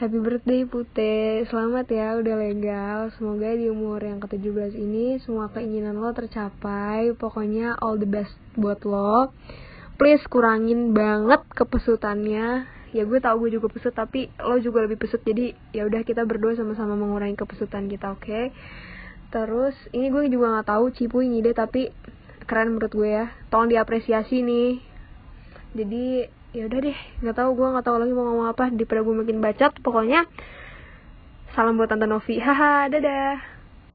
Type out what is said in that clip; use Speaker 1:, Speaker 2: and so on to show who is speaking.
Speaker 1: Happy birthday Pute, selamat ya udah legal. Semoga di umur yang ke-17 ini semua keinginan lo tercapai. Pokoknya all the best buat lo. Please kurangin banget kepesutannya. Ya gue tau gue juga pesut tapi lo juga lebih pesut. Jadi ya udah kita berdua sama-sama mengurangi kepesutan kita oke? Okay? Terus ini gue juga gak tahu Cipu ngide tapi keren menurut gue ya. Tolong diapresiasi nih. Jadi ya udah deh nggak tahu gue nggak tahu lagi mau ngomong apa daripada gue makin bacot pokoknya salam buat tante Novi. Haha dadah